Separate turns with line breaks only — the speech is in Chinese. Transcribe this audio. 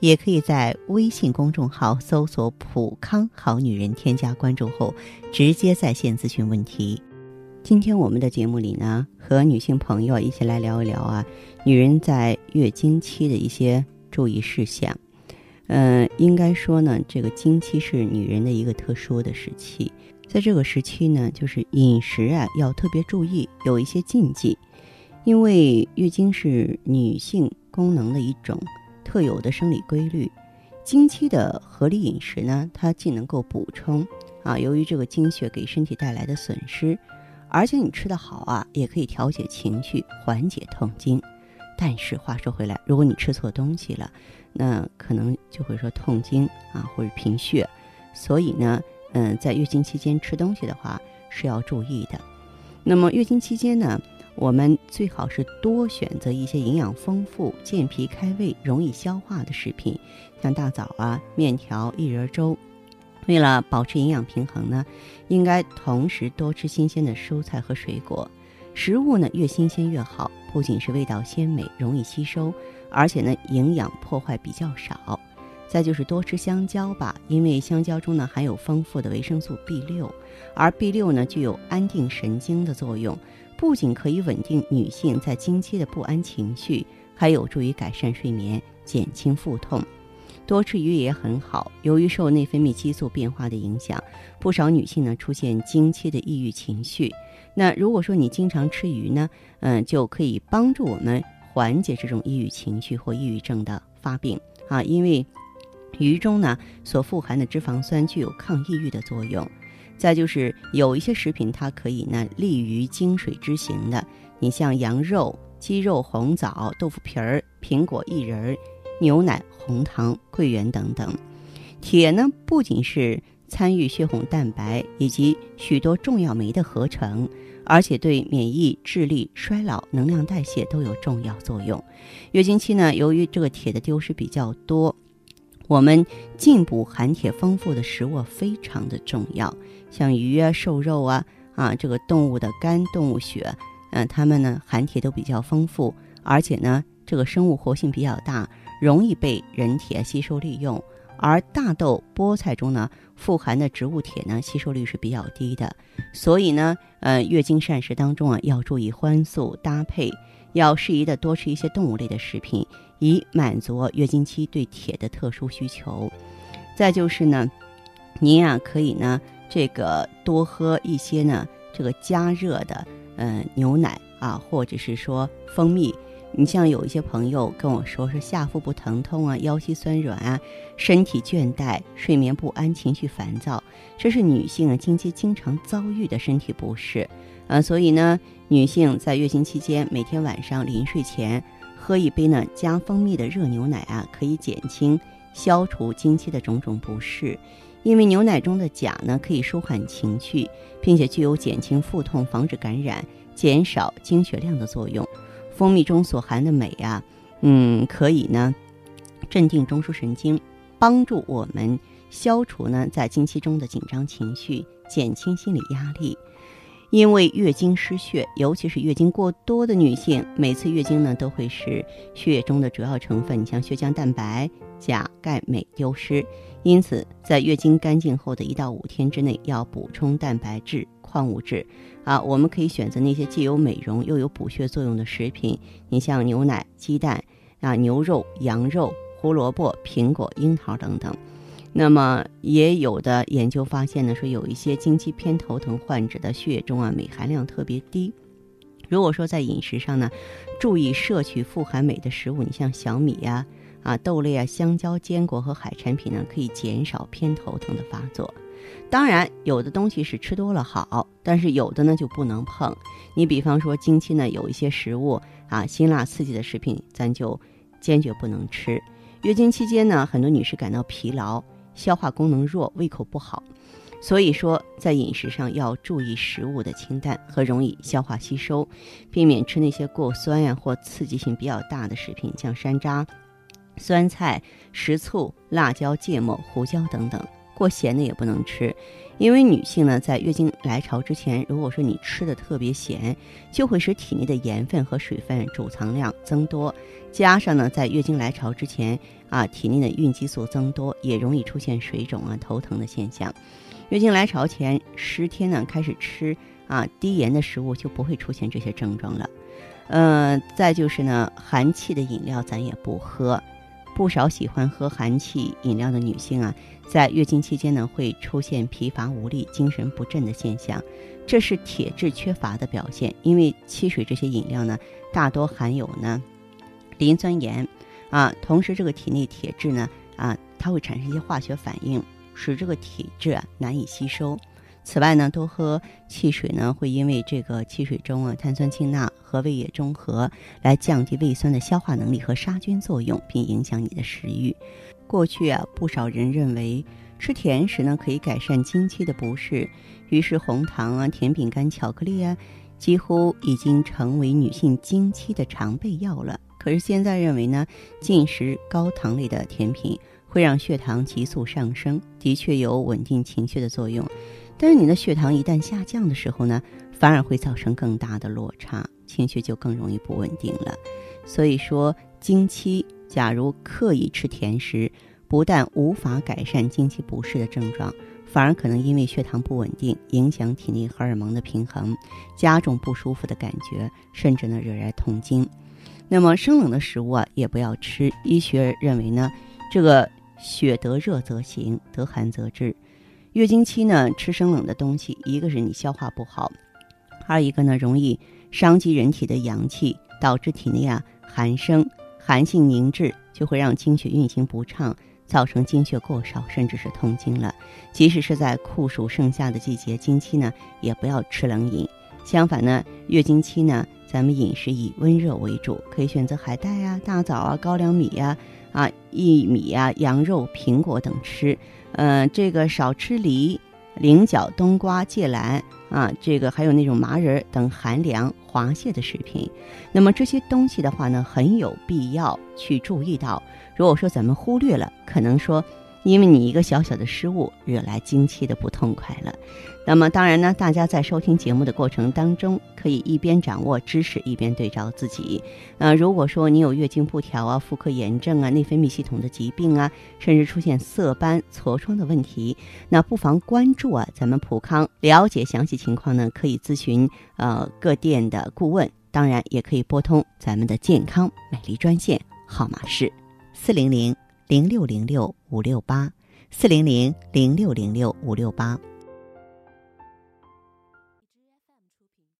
也可以在微信公众号搜索“普康好女人”，添加关注后，直接在线咨询问题。今天我们的节目里呢，和女性朋友一起来聊一聊啊，女人在月经期的一些注意事项。嗯，应该说呢，这个经期是女人的一个特殊的时期，在这个时期呢，就是饮食啊要特别注意，有一些禁忌，因为月经是女性功能的一种。特有的生理规律，经期的合理饮食呢，它既能够补充啊，由于这个经血给身体带来的损失，而且你吃得好啊，也可以调节情绪，缓解痛经。但是话说回来，如果你吃错东西了，那可能就会说痛经啊，或者贫血。所以呢，嗯，在月经期间吃东西的话是要注意的。那么月经期间呢？我们最好是多选择一些营养丰富、健脾开胃、容易消化的食品，像大枣啊、面条、薏仁粥。为了保持营养平衡呢，应该同时多吃新鲜的蔬菜和水果。食物呢越新鲜越好，不仅是味道鲜美、容易吸收，而且呢营养破坏比较少。再就是多吃香蕉吧，因为香蕉中呢含有丰富的维生素 B 六，而 B 六呢具有安定神经的作用。不仅可以稳定女性在经期的不安情绪，还有助于改善睡眠、减轻腹痛。多吃鱼也很好。由于受内分泌激素变化的影响，不少女性呢出现经期的抑郁情绪。那如果说你经常吃鱼呢，嗯，就可以帮助我们缓解这种抑郁情绪或抑郁症的发病啊。因为鱼中呢所富含的脂肪酸具有抗抑郁的作用。再就是有一些食品，它可以呢利于精水之行的。你像羊肉、鸡肉、红枣、豆腐皮儿、苹果、薏仁、牛奶、红糖、桂圆等等。铁呢不仅是参与血红蛋白以及许多重要酶的合成，而且对免疫、智力、衰老、能量代谢都有重要作用。月经期呢，由于这个铁的丢失比较多。我们进补含铁丰富的食物非常的重要，像鱼啊、瘦肉啊、啊这个动物的肝、动物血，嗯，它们呢含铁都比较丰富，而且呢这个生物活性比较大，容易被人体吸收利用。而大豆、菠菜中呢富含的植物铁呢吸收率是比较低的，所以呢，呃，月经膳食当中啊要注意荤素搭配。要适宜的多吃一些动物类的食品，以满足月经期对铁的特殊需求。再就是呢，您啊可以呢这个多喝一些呢这个加热的呃牛奶啊，或者是说蜂蜜。你像有一些朋友跟我说是下腹部疼痛啊、腰膝酸软啊、身体倦怠、睡眠不安、情绪烦躁，这是女性啊经期经常遭遇的身体不适。呃，所以呢，女性在月经期间，每天晚上临睡前喝一杯呢加蜂蜜的热牛奶啊，可以减轻、消除经期的种种不适。因为牛奶中的钾呢，可以舒缓情绪，并且具有减轻腹痛、防止感染、减少经血量的作用。蜂蜜中所含的镁啊，嗯，可以呢镇定中枢神经，帮助我们消除呢在经期中的紧张情绪，减轻心理压力。因为月经失血，尤其是月经过多的女性，每次月经呢都会使血液中的主要成分，你像血浆蛋白、钾、钙、镁丢失。因此，在月经干净后的一到五天之内，要补充蛋白质、矿物质。啊，我们可以选择那些既有美容又有补血作用的食品，你像牛奶、鸡蛋、啊牛肉、羊肉、胡萝卜、苹果、樱桃等等。那么也有的研究发现呢，说有一些经期偏头疼患者的血液中啊镁含量特别低。如果说在饮食上呢，注意摄取富含镁的食物，你像小米呀、啊豆类啊、香蕉、坚果和海产品呢，可以减少偏头疼的发作。当然，有的东西是吃多了好，但是有的呢就不能碰。你比方说经期呢，有一些食物啊辛辣刺激的食品，咱就坚决不能吃。月经期间呢，很多女士感到疲劳。消化功能弱，胃口不好，所以说，在饮食上要注意食物的清淡和容易消化吸收，避免吃那些过酸呀或刺激性比较大的食品，像山楂、酸菜、食醋、辣椒、芥末、胡椒等等。过咸的也不能吃，因为女性呢在月经来潮之前，如果说你吃的特别咸，就会使体内的盐分和水分储藏量增多，加上呢在月经来潮之前啊，体内的孕激素增多，也容易出现水肿啊、头疼的现象。月经来潮前十天呢，开始吃啊低盐的食物，就不会出现这些症状了。嗯，再就是呢，寒气的饮料咱也不喝。不少喜欢喝寒气饮料的女性啊，在月经期间呢，会出现疲乏无力、精神不振的现象，这是铁质缺乏的表现。因为汽水这些饮料呢，大多含有呢磷酸盐啊，同时这个体内铁质呢啊，它会产生一些化学反应，使这个铁质难以吸收。此外呢，多喝汽水呢，会因为这个汽水中啊碳酸氢钠和胃液中和，来降低胃酸的消化能力和杀菌作用，并影响你的食欲。过去啊，不少人认为吃甜食呢可以改善经期的不适，于是红糖啊、甜饼干、巧克力啊，几乎已经成为女性经期的常备药了。可是现在认为呢，进食高糖类的甜品会让血糖急速上升，的确有稳定情绪的作用。但是你的血糖一旦下降的时候呢，反而会造成更大的落差，情绪就更容易不稳定了。所以说，经期假如刻意吃甜食，不但无法改善经期不适的症状，反而可能因为血糖不稳定，影响体内荷尔蒙的平衡，加重不舒服的感觉，甚至呢惹来痛经。那么生冷的食物啊，也不要吃。医学认为呢，这个血得热则行，得寒则滞。月经期呢，吃生冷的东西，一个是你消化不好，二一个呢容易伤及人体的阳气，导致体内啊寒生，寒性凝滞，就会让经血运行不畅，造成经血过少，甚至是痛经了。即使是在酷暑盛夏的季节，经期呢也不要吃冷饮。相反呢，月经期呢，咱们饮食以温热为主，可以选择海带啊、大枣啊、高粱米呀、啊薏米呀、羊肉、苹果等吃。嗯，这个少吃梨、菱角、冬瓜、芥兰啊，这个还有那种麻仁等寒凉滑泻的食品。那么这些东西的话呢，很有必要去注意到。如果说咱们忽略了，可能说。因为你一个小小的失误，惹来经期的不痛快了。那么当然呢，大家在收听节目的过程当中，可以一边掌握知识，一边对照自己。呃，如果说你有月经不调啊、妇科炎症啊、内分泌系统的疾病啊，甚至出现色斑、痤疮的问题，那不妨关注啊咱们普康，了解详细情况呢，可以咨询呃各店的顾问，当然也可以拨通咱们的健康美丽专线，号码是四零零。零六零六五六八四零零零六零六五六八。